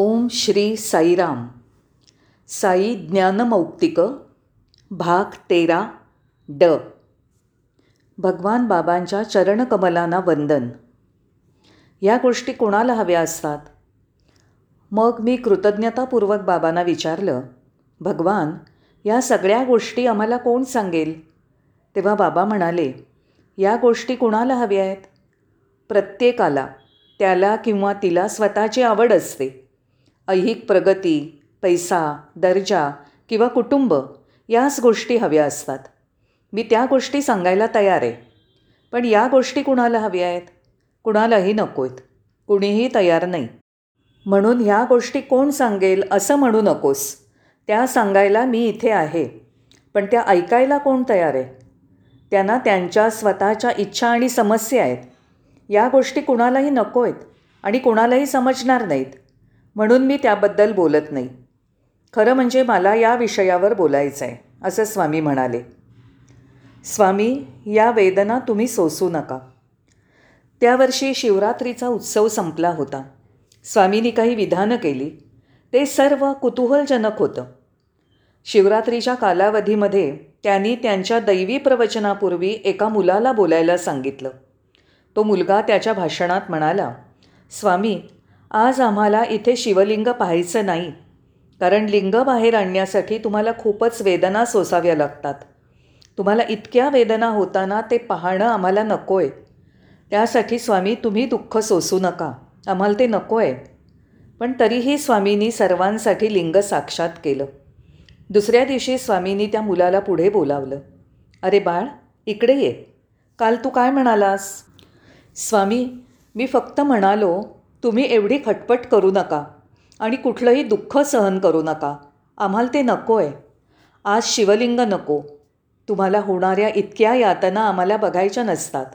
ओम श्री साईराम. साई ज्ञानमौक्तिक भाग तेरा ड. भगवान बाबांच्या चरणकमलांना वंदन. ह्या गोष्टी कोणाला हव्या असतात? मग मी कृतज्ञतापूर्वक बाबांना विचारलं भगवान या सगळ्या गोष्टी आम्हाला कोण सांगेल? तेव्हा बाबा म्हणाले या गोष्टी कुणाला हव्या आहेत? प्रत्येकाला त्याला किंवा तिला स्वतःची आवड असते. ऐहिक प्रगती पैसा दर्जा किंवा कुटुंब याच गोष्टी हव्या असतात. मी त्या गोष्टी सांगायला तयार आहे. पण या गोष्टी कुणाला हव्या आहेत? कुणालाही नको आहेत. कुणीही तयार नाही. म्हणून ह्या गोष्टी कोण सांगेल असं म्हणू नकोस. त्या सांगायला मी इथे आहे. पण त्या ऐकायला कोण तयार आहे? त्यांना त्यांच्या स्वतःच्या इच्छा आणि समस्या आहेत. या गोष्टी कुणालाही नको आहेत आणि कुणालाही समजणार नाहीत. म्हणून मी त्याबद्दल बोलत नाही. खरं म्हणजे मला या विषयावर बोलायचं आहे असं स्वामी म्हणाले. स्वामी या वेदना तुम्ही सोसू नका. त्या वर्षी शिवरात्रीचा उत्सव संपला होता. स्वामींनी काही विधानं केली. ते सर्व कुतूहलजनक होतं. शिवरात्रीच्या कालावधीमध्ये त्यांनी त्यांच्या दैवी प्रवचनापूर्वी एका मुलाला बोलायला सांगितलं. तो मुलगा त्याच्या भाषणात म्हणाला स्वामी आज आम्हाला इथे शिवलिंग पाहायचं नाही. कारण लिंग बाहेर आणण्यासाठी तुम्हाला खूपच वेदना सोसाव्या लागतात. तुम्हाला इतक्या वेदना होताना ते पाहणं आम्हाला नको आहे त्यासाठी स्वामी तुम्ही दुःख सोसू नका. आम्हाला ते नको आहे पण तरीही स्वामींनी सर्वांसाठी लिंग साक्षात केलं. दुसऱ्या दिवशी स्वामींनी त्या मुलाला पुढे बोलावलं. अरे बाळ इकडे ये. काल तू काय म्हणालास? स्वामी मी फक्त म्हणालो तुम्ही एवढी खटपट करू नका आणि कुठलंही दुःख सहन करू नका. आम्हाला ते नको आहे आज शिवलिंग नको. तुम्हाला होणाऱ्या इतक्या यातना आम्हाला बघायच्या नसतात.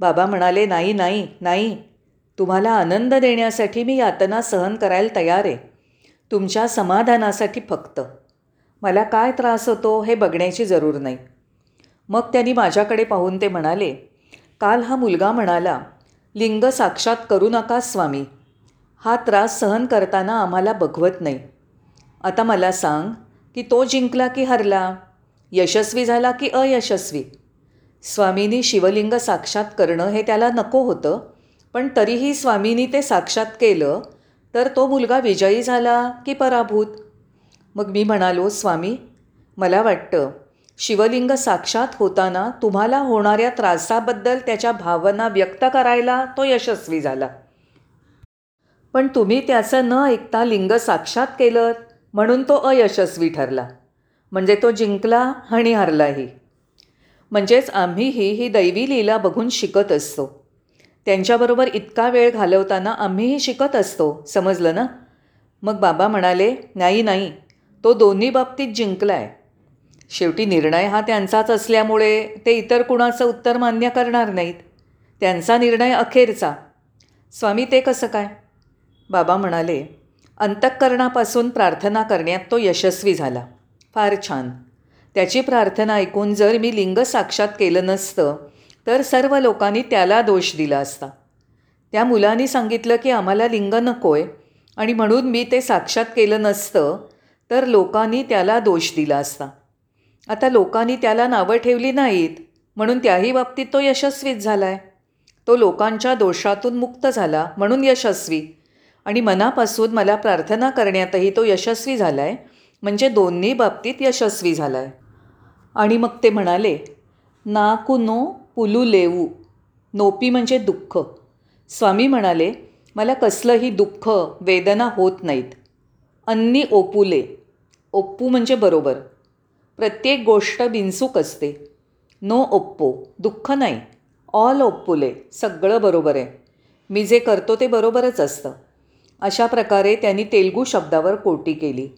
बाबा म्हणाले नाही नाही नाही. तुम्हाला आनंद देण्यासाठी मी यातना सहन करायला तयार आहे. तुमच्या समाधानासाठी फक्त. मला काय त्रास होतो हे बघण्याची जरूर नाही. मग त्यांनी माझ्याकडे पाहून ते म्हणाले काल हा मुलगा म्हणाला लिंग साक्षात करू नका स्वामी. हा त्रास सहन करताना आम्हाला बघवत नाही. आता मला सांग की तो जिंकला की हरला? यशस्वी झाला की अयशस्वी? स्वामींनी शिवलिंग साक्षात करणं हे त्याला नको होतं पण तरीही स्वामींनी ते साक्षात केलं तर तो मुलगा विजयी झाला की पराभूत? मग मी म्हणालो स्वामी मला वाटतं शिवलिंग साक्षात होताना तुम्हाला होणाऱ्या त्रासाबद्दल त्याच्या भावना व्यक्त करायला तो यशस्वी झाला. पण तुम्ही त्याचं न ऐकता लिंग साक्षात केलं म्हणून तो अयशस्वी ठरला. म्हणजे तो जिंकला आणि हरलाही. म्हणजेच आम्हीही ही दैवी लीला बघून शिकत असतो. त्यांच्याबरोबर इतका वेळ घालवताना आम्हीही शिकत असतो समजलं ना? मग बाबा म्हणाले नाही नाही. तो दोन्ही बाबतीत जिंकला आहे शेवटी निर्णय हा त्यांचाच असल्यामुळे ते इतर कुणाचं उत्तर मान्य करणार नाहीत. त्यांचा निर्णय अखेरचा. स्वामी ते कसं काय? बाबा म्हणाले अंतःकरणापासून प्रार्थना करण्यात तो यशस्वी झाला. फार छान. त्याची प्रार्थना ऐकून जर मी लिंग साक्षात केलं नसतं तर सर्व लोकांनी त्याला दोष दिला असता. त्या मुलांनी सांगितलं की आम्हाला लिंग नको आहे आणि म्हणून मी ते साक्षात केलं नसतं तर लोकांनी त्याला दोष दिला असता. आता लोकांनी त्याला नावं ठेवली नाहीत म्हणून त्याही बाबतीत तो यशस्वीच झाला आहे तो लोकांच्या दोषातून मुक्त झाला म्हणून यशस्वी. आणि मनापासून मला प्रार्थना करण्यातही तो यशस्वी झाला आहे म्हणजे दोन्ही बाबतीत यशस्वी झाला आहे आणि मग ते म्हणाले नाकू नो पुलू लेवू नोपी म्हणजे दुःख. स्वामी म्हणाले मला कसलंही दुःख वेदना होत नाहीत. अन्नी ओपुले. ओप्पू म्हणजे बरोबर. प्रत्येक गोष्ट बिनसूक असते. नो ओप्पो दुःख नाही. ऑल ओप्पुले सगळं बरोबर आहे. मी जे करतो ते बरोबरच असतं. अशा प्रकारे त्यांनी तेलगू शब्दावर कोटी केली.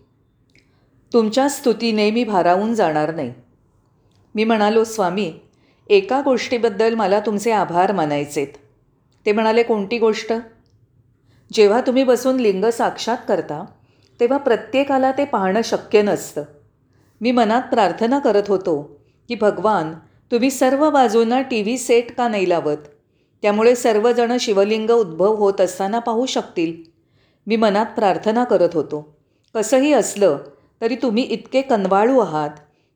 तुमच्या स्तुतीने मी भारावून जाणार नाही. मी म्हणालो स्वामी एका गोष्टीबद्दल मला तुमचे आभार मानायचेत. ते म्हणाले कोणती गोष्ट? जेव्हा तुम्ही बसून लिंग साक्षात करता तेव्हा प्रत्येकाला ते पाहणं शक्य नसतं. मी मनात प्रार्थना करत होतो की भगवान तुम्ही सर्व बाजूंना टी व्ही सेट का नाही लावत? त्यामुळे सर्वजणं शिवलिंग उद्भव होत असताना पाहू शकतील. मी मनात प्रार्थना करत होतो. कसंही असलं तरी तुम्ही इतके कनवाळू आहात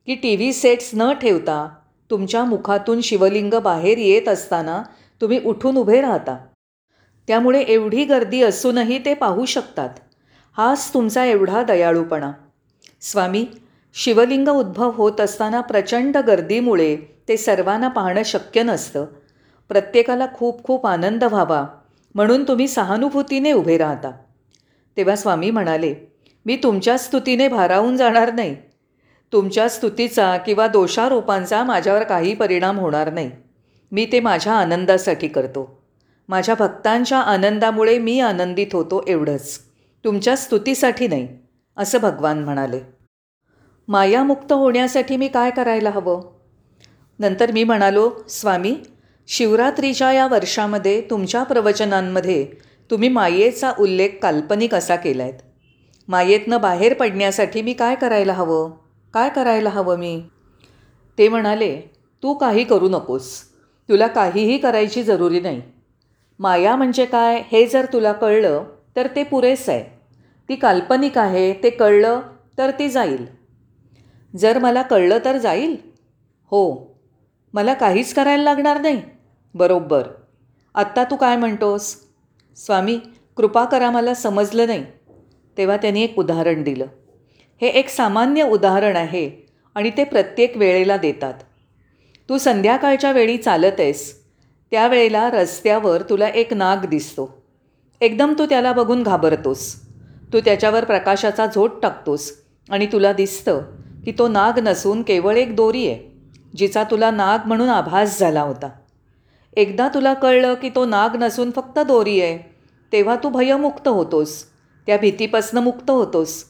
की टी व्ही सेट्स न ठेवता तुमच्या मुखातून शिवलिंग बाहेर येत असताना तुम्ही उठून उभे राहता. त्यामुळे एवढी गर्दी असूनही ते पाहू शकतात. हाच तुमचा एवढा दयाळूपणा. स्वामी शिवलिंग उद्भव होत असताना प्रचंड गर्दीमुळे ते सर्वांना पाहणं शक्य नसतं. प्रत्येकाला खूप खूप आनंद व्हावा म्हणून तुम्ही सहानुभूतीने उभे राहता. तेव्हा स्वामी म्हणाले मी तुमच्या स्तुतीने भारावून जाणार नाही. तुमच्या स्तुतीचा किंवा दोषारोपांचा माझ्यावर काही परिणाम होणार नाही. मी ते माझ्या आनंदासाठी करतो. माझ्या भक्तांच्या आनंदामुळे मी आनंदित होतो एवढंच. तुमच्या स्तुतीसाठी नाही असं भगवान म्हणाले. मायामुक्त होण्यासाठी मी काय करायला हवं? नंतर मी म्हणालो स्वामी शिवरात्रीच्या या वर्षामध्ये तुमच्या प्रवचनांमध्ये तुम्ही मायेचा उल्लेख काल्पनिक असा केला आहेत मायेतनं बाहेर पडण्यासाठी मी काय करायला हवं? काय करायला हवं मी? ते म्हणाले तू काही करू नकोस. तुला काहीही करायची जरुरी नाही. माया म्हणजे काय हे जर तुला कळलं तर ते पुरेसं आहे. ती काल्पनिक आहे ते कळलं तर ती जाईल. जर मला कळलं तर जाईल. हो मला काहीच करायला लागणार नाही. बरोबर. आत्ता तू काय म्हणतोस? स्वामी कृपा करा मला समजलं नाही. तेव्हा त्यांनी एक उदाहरण दिलं. हे एक सामान्य उदाहरण आहे आणि ते प्रत्येक वेळेला देतात. तू संध्याकाळच्या वेळी चालत आहेस त्यावेळेला रस्त्यावर तुला एक नाग दिसतो. एकदम तू त्याला बघून घाबरतोस. तू त्याच्यावर प्रकाशाचा झोट टाकतोस आणि तुला दिसतं की तो नाग नसून केवळ एक दोरी आहे जिचा तुला नाग म्हणून आभास झाला होता. एकदा तुला कळलं की तो नाग नसून फक्त दोरी आहे तेव्हा तू भयमुक्त होतोस त्या भीतीपासनं मुक्त होतोस.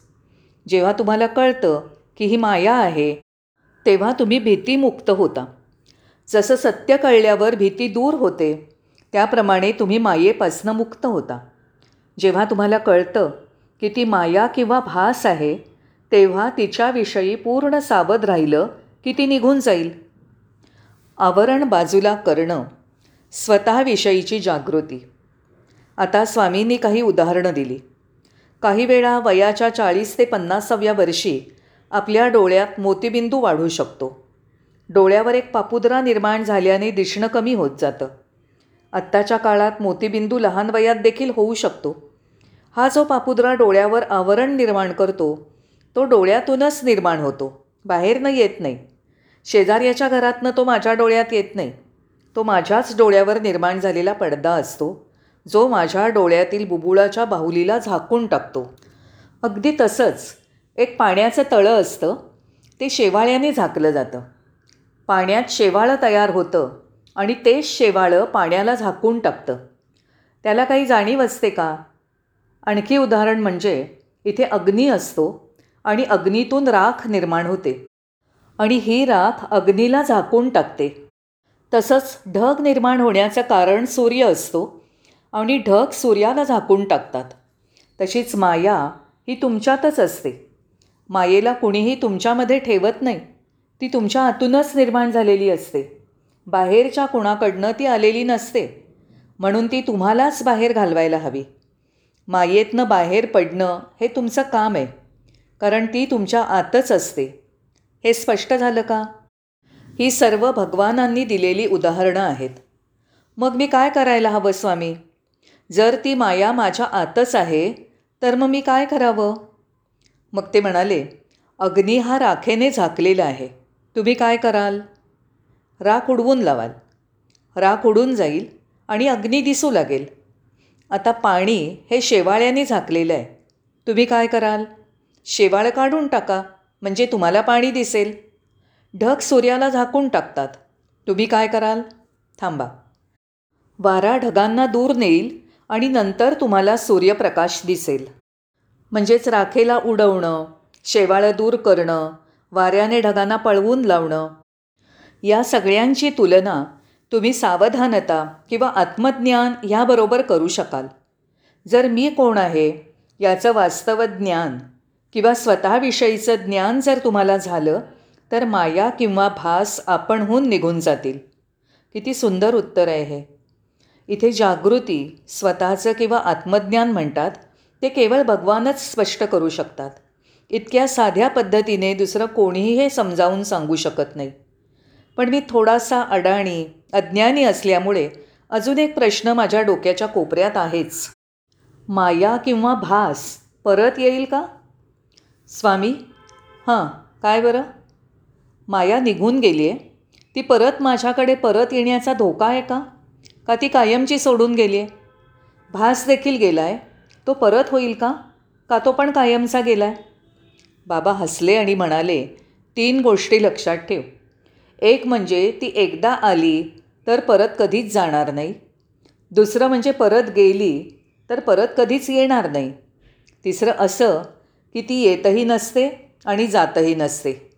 जेव्हा तुम्हाला कळतं की ही माया आहे तेव्हा तुम्ही भीतीमुक्त होता. जसं सत्य कळल्यावर भीती दूर होते त्याप्रमाणे तुम्ही मायेपासनं मुक्त होता. जेव्हा तुम्हाला कळतं की ती माया किंवा भास आहे तेव्हा तिच्याविषयी पूर्ण सावध राहिलं की ती निघून जाईल. आवरण बाजूला करणं स्वतःविषयीची जागृती. आता स्वामींनी काही उदाहरणं दिली. काही वेळा वयाच्या चाळीस ते पन्नासाव्या वर्षी आपल्या डोळ्यात मोतीबिंदू वाढू शकतो. डोळ्यावर एक पापुद्रा निर्माण झाल्याने दिसणं कमी होत जातं. आत्ताच्या काळात मोतीबिंदू लहान वयात देखील होऊ शकतो. हा जो पापुद्रा डोळ्यावर आवरण निर्माण करतो तो डोळ्यातूनच निर्माण होतो. बाहेरनं येत नाही. शेजाऱ्याच्या घरातनं तो माझ्या डोळ्यात येत नाही. तो माझ्याच डोळ्यावर निर्माण झालेला पडदा असतो जो माझ्या डोळ्यातील बुबुळाच्या बाहुलीला झाकून टाकतो. अगदी तसंच एक पाण्याचं तळं असतं ते शेवाळ्याने झाकलं जातं. पाण्यात शेवाळं तयार होतं आणि तेच शेवाळं पाण्याला झाकून टाकतं. त्याला काही जाणीव असते का? आणखी उदाहरण म्हणजे इथे अग्नी असतो आणि अग्नीतून राख निर्माण होते. आणि ही राख अग्नीला झाकून टाकते. तसंच ढग निर्माण होण्याचं कारण सूर्य असतो आणि ढग सूर्याला झाकून टाकतात. तशीच माया ही तुमच्यातच असते. मायेला कुणीही तुमच्यामध्ये ठेवत नाही. ती तुमच्या आतूनच निर्माण झालेली असते. बाहेरच्या कुणाकडनं ती आलेली नसते. म्हणून ती तुम्हालाच बाहेर घालवायला हवी. मायेतनं बाहेर पडणं हे तुमचं काम आहे. कारण ती तुमच्या आतच असते. हे स्पष्ट झालं का? ही सर्व भगवानांनी दिलेली उदाहरणं आहेत. मग मी काय करायला हवं स्वामी? जर ती माया माझ्या आतच आहे तर मग मी काय करावं? मग ते म्हणाले अग्नी हा राखेने झाकलेला आहे. तुम्ही काय कराल? राख उडवून लावाल. राख उडून जाईल आणि अग्नी दिसू लागेल. आता पाणी हे शेवाळ्याने झाकलेलं आहे. तुम्ही काय कराल? शेवाळं काढून टाका म्हणजे तुम्हाला पाणी दिसेल. ढग सूर्याला झाकून टाकतात. तुम्ही काय कराल? थांबा. वारा ढगांना दूर नेईल आणि नंतर तुम्हाला सूर्यप्रकाश दिसेल. म्हणजेच राखेला उडवणं शेवाळं दूर करणं वाऱ्याने ढगांना पळवून लावणं. या सगळ्यांची तुलना तुम्ही सावधानता किंवा आत्मज्ञान ह्याबरोबर करू शकाल. जर मी कोण आहे याचं वास्तव ज्ञान किंवा स्वतःविषयीचं ज्ञान जर तुम्हाला झालं तर माया किंवा भास आपणहून निघून जातील. किती सुंदर उत्तर आहे हे. इथे जागृती स्वतःचं किंवा आत्मज्ञान म्हणतात ते केवळ भगवानच स्पष्ट करू शकतात. इतक्या साध्या पद्धतीने दुसरं कोणीही हे समजावून सांगू शकत नाही. पण मी थोडासा अडाणी अज्ञानी असल्यामुळे अजून एक प्रश्न माझ्या डोक्याच्या कोपऱ्यात आहेच. माया किंवा भास परत येईल का? स्वामी हां काय बरं? माया निघून गेली आहे ती परत माझ्याकडे परत येण्याचा धोका आहे का? का ती कायमची सोडून गेली आहे भास देखील गेला आहे तो परत होईल का? का तो पण कायमचा गेला आहे बाबा हसले आणि म्हणाले तीन गोष्टी लक्षात ठेव. एक म्हणजे ती एकदा आली तर परत कधीच जाणार नाही. दुसरं म्हणजे परत गेली तर परत कधीच येणार नाही. तिसरं असं की ती येतही नसते आणि जातही नसते.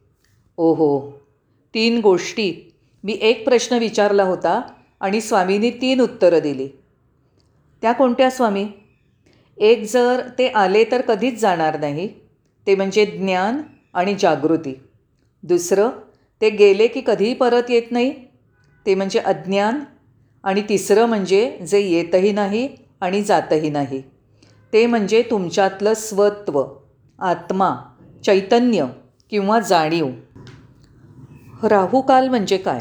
ओहो तीन गोष्टी. मी एक प्रश्न विचारला होता आणि स्वामींनी तीन उत्तरं दिली. त्या कोणत्या स्वामी? एक जर ते आले तर कधीच जाणार नाही. ते म्हणजे ज्ञान आणि जागृती. दुसरं ते गेले की कधीही परत येत नाही. ते म्हणजे अज्ञान. आणि तिसरं म्हणजे जे येतही नाही आणि जातही नाही. ते म्हणजे तुमच्यातलं स्वत्व. आत्मा चैतन्य किंवा जाणीव. राहुकाल म्हणजे काय?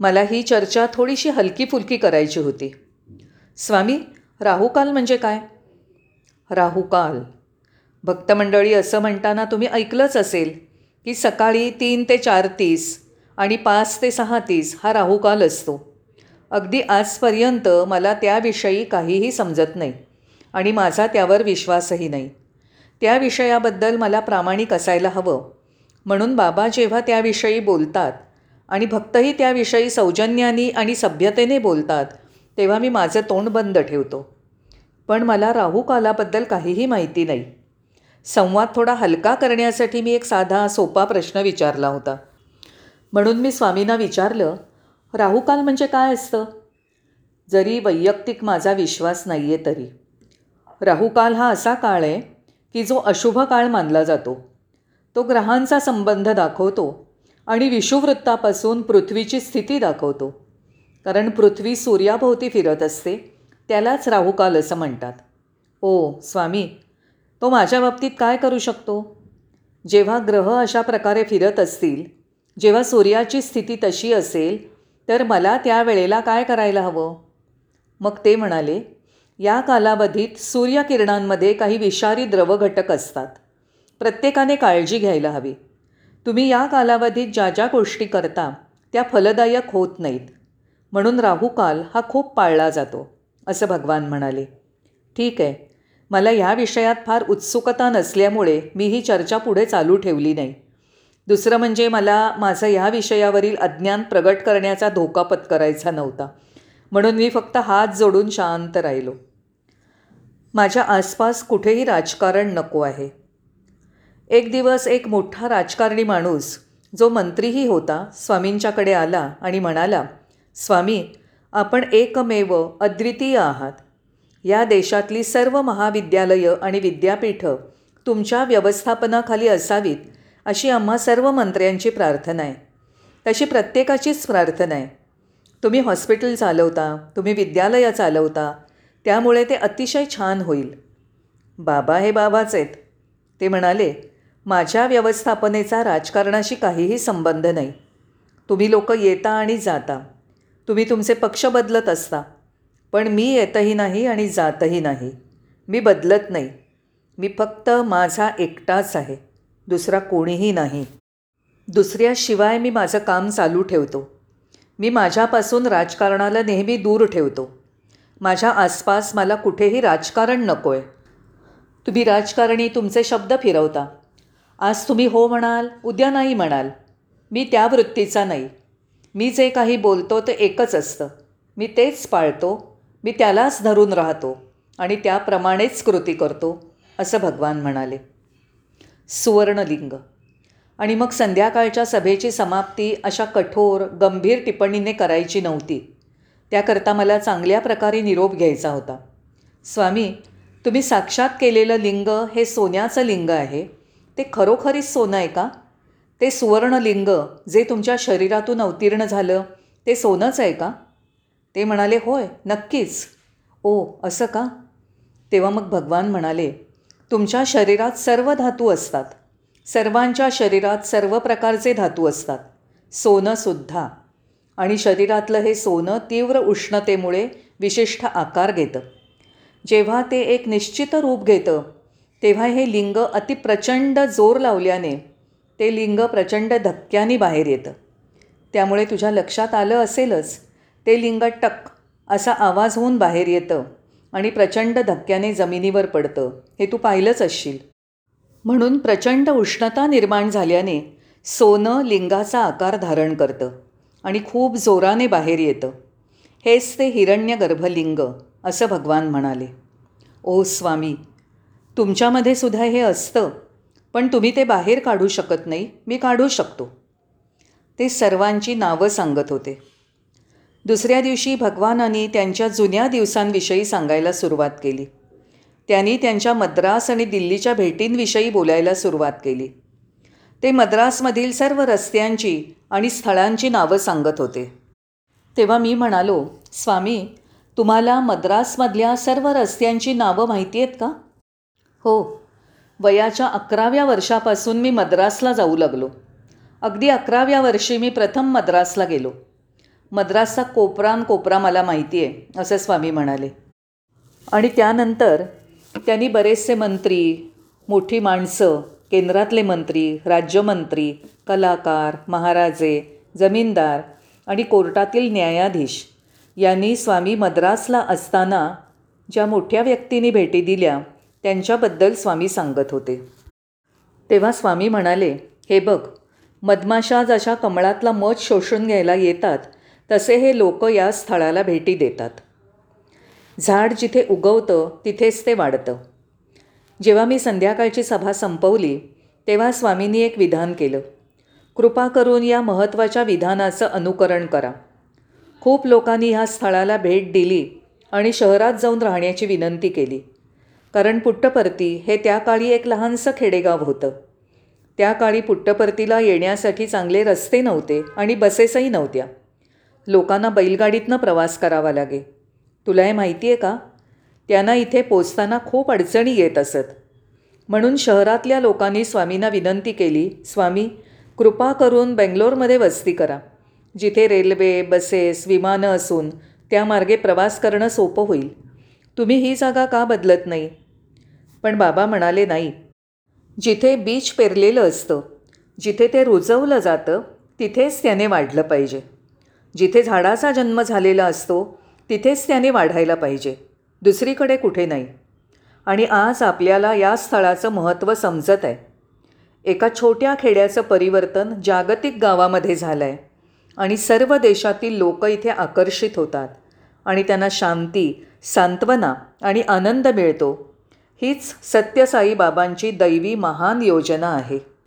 मला ही चर्चा थोडीशी हलकी फुलकी करायची होती. स्वामी राहुकाल म्हणजे काय? राहुकाल भक्तमंडळी असं म्हणताना तुम्ही ऐकलंच असेल की सकाळी तीन ते चार तीस आणि पाच ते सहा तीस हा राहुकाल असतो. अगदी आजपर्यंत मला त्याविषयी काहीही समजत नाही. आणि माझा त्यावर विश्वासही नाही. त्या विषयाबद्दल मला प्रामाणिक असायला हवं. म्हणून बाबा जेव्हा त्याविषयी बोलतात आणि भक्तही त्याविषयी सौजन्याने आणि सभ्यतेने बोलतात तेव्हा मी माझं तोंड बंद ठेवतो. पण मला राहू कालाबद्दल काहीही माहिती नाही. संवाद थोडा हलका करण्यासाठी मी एक साधा सोपा प्रश्न विचारला होता. म्हणून मी स्वामींना विचारलं राहुकाल म्हणजे काय असतं? जरी वैयक्तिक माझा विश्वास नाही आहे तरी. राहुकाल हा असा काळ आहे की जो अशुभ काळ मानला जातो. तो ग्रहांचा संबंध दाखवतो आणि विषुववृत्तापासून पृथ्वीची स्थिती दाखवतो. कारण पृथ्वी सूर्याभोवती फिरत असते त्यालाच राहुकाल असं म्हणतात. ओ स्वामी तो माझ्या बाबतीत काय करू शकतो? जेव्हा ग्रह अशा प्रकारे फिरत असतील जेव्हा सूर्याची स्थिती तशी असेल तर मला त्या वेळेला काय करायला हवं? मग ते म्हणाले या कालावधीत सूर्यकिरणांमध्ये काही विषारी द्रवघटक असतात. प्रत्येकाने काळजी घ्यायला हवी. तुम्ही या कालावधीत ज्या ज्या गोष्टी करता त्या फलदायक होत नाहीत. म्हणून राहूकाल हा खूप पाळला जातो असं भगवान म्हणाले. ठीक आहे. मला ह्या विषयात फार उत्सुकता नसल्यामुळे मी ही चर्चा पुढे चालू ठेवली नाही. दुसरं म्हणजे मला माझं ह्या विषयावरील अज्ञान प्रगट करण्याचा धोका पत्करायचा नव्हता. म्हणून मी फक्त हात जोडून शांत राहिलो. माझ्या आसपास कुठेही राजकारण नको आहे. एक दिवस एक मोठा राजकारणी माणूस जो मंत्रीही होता स्वामींच्याकडे आला आणि म्हणाला स्वामी आपण एकमेव अद्वितीय आहात. या देशातली सर्व महाविद्यालयं आणि विद्यापीठं तुमच्या व्यवस्थापनाखाली असावीत अशी आम्हा सर्व मंत्र्यांची प्रार्थना आहे. तशी प्रत्येकाचीच प्रार्थना आहे. तुम्ही हॉस्पिटल चालवता तुम्ही विद्यालयं चालवता त्यामुळे ते अतिशय छान होईल. बाबा हे बाबाच आहेत. ते म्हणाले माझ्या व्यवस्थापनेचा राजकारणाशी काहीही संबंध नाही. तुम्ही लोक येता आणि जाता. तुम्ही तुमचे पक्ष बदलत असता. पण मी येतही नाही आणि जातही नाही. मी बदलत नाही. मी फक्त माझा एकटाच आहे. दुसरा कोणीही नाही. दुसऱ्याशिवाय मी माझं काम चालू ठेवतो. मी माझ्यापासून राजकारणाला नेहमी दूर ठेवतो. माझ्या आसपास मला कुठेही राजकारण नको आहे तुम्ही राजकारणी तुमचे शब्द फिरवता. आज तुम्ही हो म्हणाल उद्या नाही म्हणाल. मी त्या वृत्तीचा नाही. मी जे काही बोलतो ते एकच असतं. मी तेच पाळतो. मी त्यालाच धरून राहतो आणि त्याप्रमाणेच कृती करतो असं भगवान म्हणाले. सुवर्णलिंग. आणि मग संध्याकाळच्या सभेची समाप्ती अशा कठोर गंभीर टिप्पणीने करायची नव्हती. त्याकरता मला चांगल्या प्रकारे निरोप घ्यायचा होता. स्वामी तुम्ही साक्षात केलेलं लिंग हे सोन्याचं लिंग आहे. ते खरोखरीच सोनं आहे का? ते सुवर्णलिंग जे तुमच्या शरीरातून अवतीर्ण झालं ते सोनंच आहे का? ते म्हणाले होय नक्कीच. ओ असं का? तेव्हा मग भगवान म्हणाले तुमच्या शरीरात सर्व धातू असतात. सर्वांच्या शरीरात सर्व प्रकारचे धातू असतात. सोनंसुद्धा आणि शरीरातलं हे सोनं तीव्र उष्णतेमुळे विशिष्ट आकार घेतं. जेव्हा ते एक निश्चित रूप घेतं तेव्हा हे लिंग अतिप्रचंड जोर लावल्याने ते लिंग प्रचंड धक्क्याने बाहेर येतं. त्यामुळे तुझ्या लक्षात आलं असेलच ते लिंग टक असा आवाज होऊन बाहेर येतं आणि प्रचंड धक्क्याने जमिनीवर पडतं हे तू पाहिलंच असशील. म्हणून प्रचंड उष्णता निर्माण झाल्याने सोनं लिंगाचा आकार धारण करतं. आणि खूप जोराने बाहेर येतं. हेच ते हिरण्य गर्भलिंग असं भगवान म्हणाले. ओ स्वामी तुमच्यामध्ये सुद्धा हे असतं पण तुम्ही ते बाहेर काढू शकत नाही मी काढू शकतो. ते सर्वांची नावं सांगत होते. दुसऱ्या दिवशी भगवानांनी त्यांच्या जुन्या दिवसांविषयी सांगायला सुरुवात केली. त्यांनी त्यांच्या मद्रास आणि दिल्लीच्या भेटींविषयी बोलायला सुरुवात केली. ते मद्रासमधील सर्व रस्त्यांची आणि स्थळांची नावं सांगत होते. तेव्हा मी म्हणालो स्वामी तुम्हाला मद्रासमधल्या सर्व रस्त्यांची नावं माहिती आहेत का? हो. वयाच्या अकराव्या वर्षापासून मी मद्रासला जाऊ लागलो. अगदी अकराव्या वर्षी मी प्रथम मद्रासला गेलो. मद्रासचा कोपरान कोपरा मला माहिती आहे असं स्वामी म्हणाले. आणि त्यानंतर त्यांनी बरेचसे मंत्री मोठी माणसं केंद्रातले मंत्री राज्यमंत्री कलाकार महाराजे जमीनदार आणि कोर्टातील न्यायाधीश यांनी स्वामी मद्रासला असताना ज्या मोठ्या व्यक्तींनी भेटी दिल्या त्यांच्याबद्दल स्वामी सांगत होते. तेव्हा स्वामी म्हणाले हे बघ मधमाशा जशा कमळातला मध शोषून घ्यायला येतात तसे हे लोक या स्थळाला भेटी देतात. झाड जिथे उगवतं तिथेच ते वाढतं. जेव्हा मी संध्याकाळची सभा संपवली तेव्हा स्वामींनी एक विधान केलं. कृपा करून या महत्त्वाच्या विधानाचं अनुकरण करा. खूप लोकांनी ह्या स्थळाला भेट दिली आणि शहरात जाऊन राहण्याची विनंती केली. कारण पुट्टपर्ती हे त्या काळी एक लहानसं खेडेगाव होतं. त्या काळी पुट्टपर्तीला येण्यासाठी चांगले रस्ते नव्हते आणि बसेसही नव्हत्या. लोकांना बैलगाडीतनं प्रवास करावा लागे. तुला हे माहिती आहे का? त्यांना इथे पोचताना खूप अडचणी येत असत. म्हणून शहरातल्या लोकांनी स्वामींना विनंती केली स्वामी कृपा करून बेंगलोरमध्ये वस्ती करा. जिथे रेल्वे बसेस विमानं असून त्यामार्गे प्रवास करणं सोपं होईल. तुम्ही ही जागा का बदलत नाही? पण बाबा म्हणाले नाही. जिथे बीच पेरलेलं असतं जिथे ते रुजवलं जातं तिथेच त्याने वाढलं पाहिजे. जिथे झाडाचा जन्म झालेला असतो तिथेच त्याने वाढायला पाहिजे. दुसरीकडे कुठे नाही. आणि आज आपल्याला या स्थळाचं महत्त्व समजत आहे. एका छोट्या खेड्याचं परिवर्तन जागतिक गावामध्ये झालं आहे आणि सर्व देशातील लोक इथे आकर्षित होतात. आणि त्यांना शांती सांत्वना आणि आनंद मिळतो. हीच सत्यसाई बाबांची दैवी महान योजना आहे.